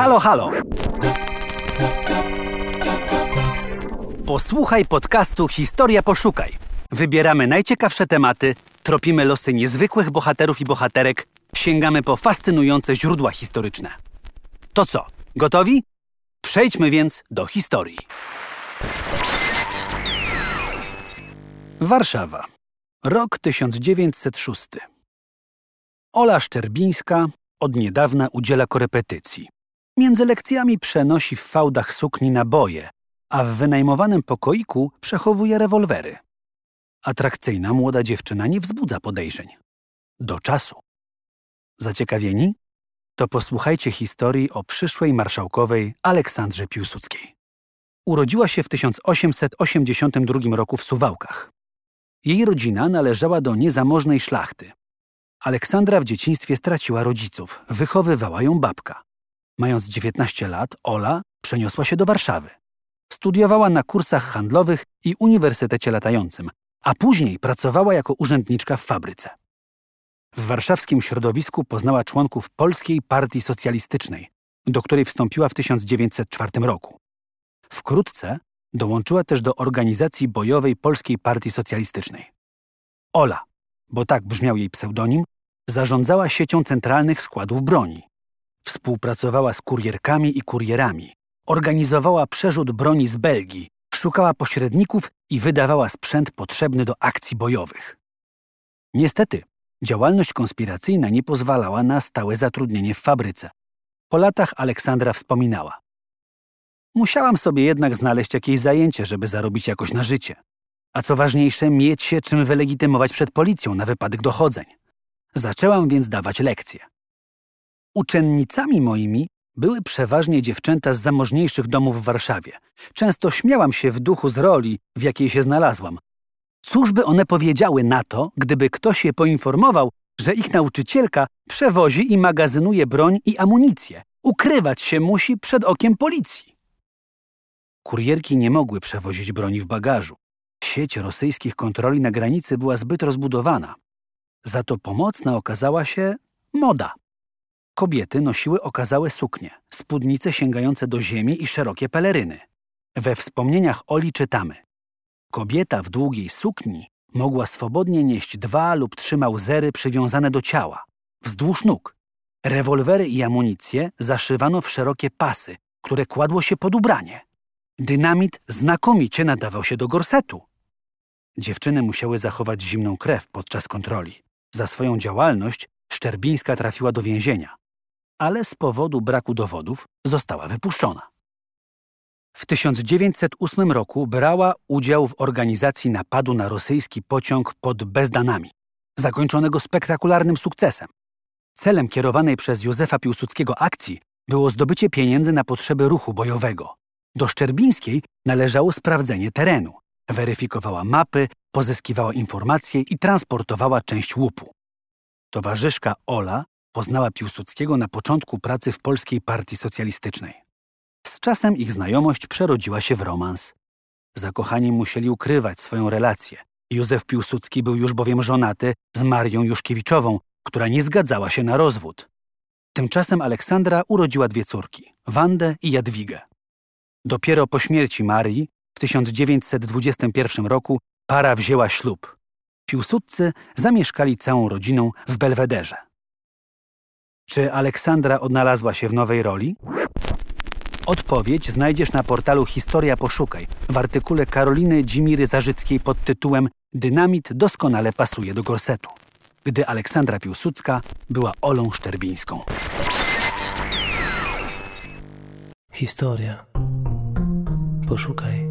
Halo, halo! Posłuchaj podcastu Historia Poszukaj. Wybieramy najciekawsze tematy, tropimy losy niezwykłych bohaterów i bohaterek, sięgamy po fascynujące źródła historyczne. To co, gotowi? Przejdźmy więc do historii. Warszawa. Rok 1906. Ola Szczerbińska od niedawna udziela korepetycji. Między lekcjami przenosi w fałdach sukni naboje, a w wynajmowanym pokoiku przechowuje rewolwery. Atrakcyjna młoda dziewczyna nie wzbudza podejrzeń. Do czasu. Zaciekawieni? To posłuchajcie historii o przyszłej marszałkowej Aleksandrze Piłsudskiej. Urodziła się w 1882 roku w Suwałkach. Jej rodzina należała do niezamożnej szlachty. Aleksandra w dzieciństwie straciła rodziców, wychowywała ją babka. Mając 19 lat, Ola przeniosła się do Warszawy. Studiowała na kursach handlowych i Uniwersytecie Latającym, a później pracowała jako urzędniczka w fabryce. W warszawskim środowisku poznała członków Polskiej Partii Socjalistycznej, do której wstąpiła w 1904 roku. Wkrótce dołączyła też do organizacji bojowej Polskiej Partii Socjalistycznej. Ola, bo tak brzmiał jej pseudonim, zarządzała siecią centralnych składów broni. Współpracowała z kurierkami i kurierami, organizowała przerzut broni z Belgii, szukała pośredników i wydawała sprzęt potrzebny do akcji bojowych. Niestety, działalność konspiracyjna nie pozwalała na stałe zatrudnienie w fabryce. Po latach Aleksandra wspominała. Musiałam sobie jednak znaleźć jakieś zajęcie, żeby zarobić jakoś na życie. A co ważniejsze, mieć się czym wylegitymować przed policją na wypadek dochodzeń. Zaczęłam więc dawać lekcje. Uczennicami moimi były przeważnie dziewczęta z zamożniejszych domów w Warszawie. Często śmiałam się w duchu z roli, w jakiej się znalazłam. Cóż by one powiedziały na to, gdyby ktoś je poinformował, że ich nauczycielka przewozi i magazynuje broń i amunicję, ukrywać się musi przed okiem policji. Kurierki nie mogły przewozić broni w bagażu. Sieć rosyjskich kontroli na granicy była zbyt rozbudowana. Za to pomocna okazała się moda. Kobiety nosiły okazałe suknie, spódnice sięgające do ziemi i szerokie peleryny. We wspomnieniach Oli czytamy: Kobieta w długiej sukni mogła swobodnie nieść dwa lub trzy mauzery przywiązane do ciała, wzdłuż nóg. Rewolwery i amunicję zaszywano w szerokie pasy, które kładło się pod ubranie. Dynamit znakomicie nadawał się do gorsetu. Dziewczyny musiały zachować zimną krew podczas kontroli. Za swoją działalność Szczerbińska trafiła do więzienia, ale z powodu braku dowodów została wypuszczona. W 1908 roku brała udział w organizacji napadu na rosyjski pociąg pod Bezdanami, zakończonego spektakularnym sukcesem. Celem kierowanej przez Józefa Piłsudskiego akcji było zdobycie pieniędzy na potrzeby ruchu bojowego. Do Szczerbińskiej należało sprawdzenie terenu. Weryfikowała mapy, pozyskiwała informacje i transportowała część łupu. Towarzyszka Ola poznała Piłsudskiego na początku pracy w Polskiej Partii Socjalistycznej. Z czasem ich znajomość przerodziła się w romans. Zakochani musieli ukrywać swoją relację. Józef Piłsudski był już bowiem żonaty z Marią Juszkiewiczową, która nie zgadzała się na rozwód. Tymczasem Aleksandra urodziła dwie córki, Wandę i Jadwigę. Dopiero po śmierci Marii w 1921 roku para wzięła ślub. Piłsudcy zamieszkali całą rodziną w Belwederze. Czy Aleksandra odnalazła się w nowej roli? Odpowiedź znajdziesz na portalu Historia Poszukaj w artykule Karoliny Dzimiry Zarzyckiej pod tytułem Dynamit doskonale pasuje do gorsetu, gdy Aleksandra Piłsudska była Olą Szczerbińską. Historia. Poszukaj.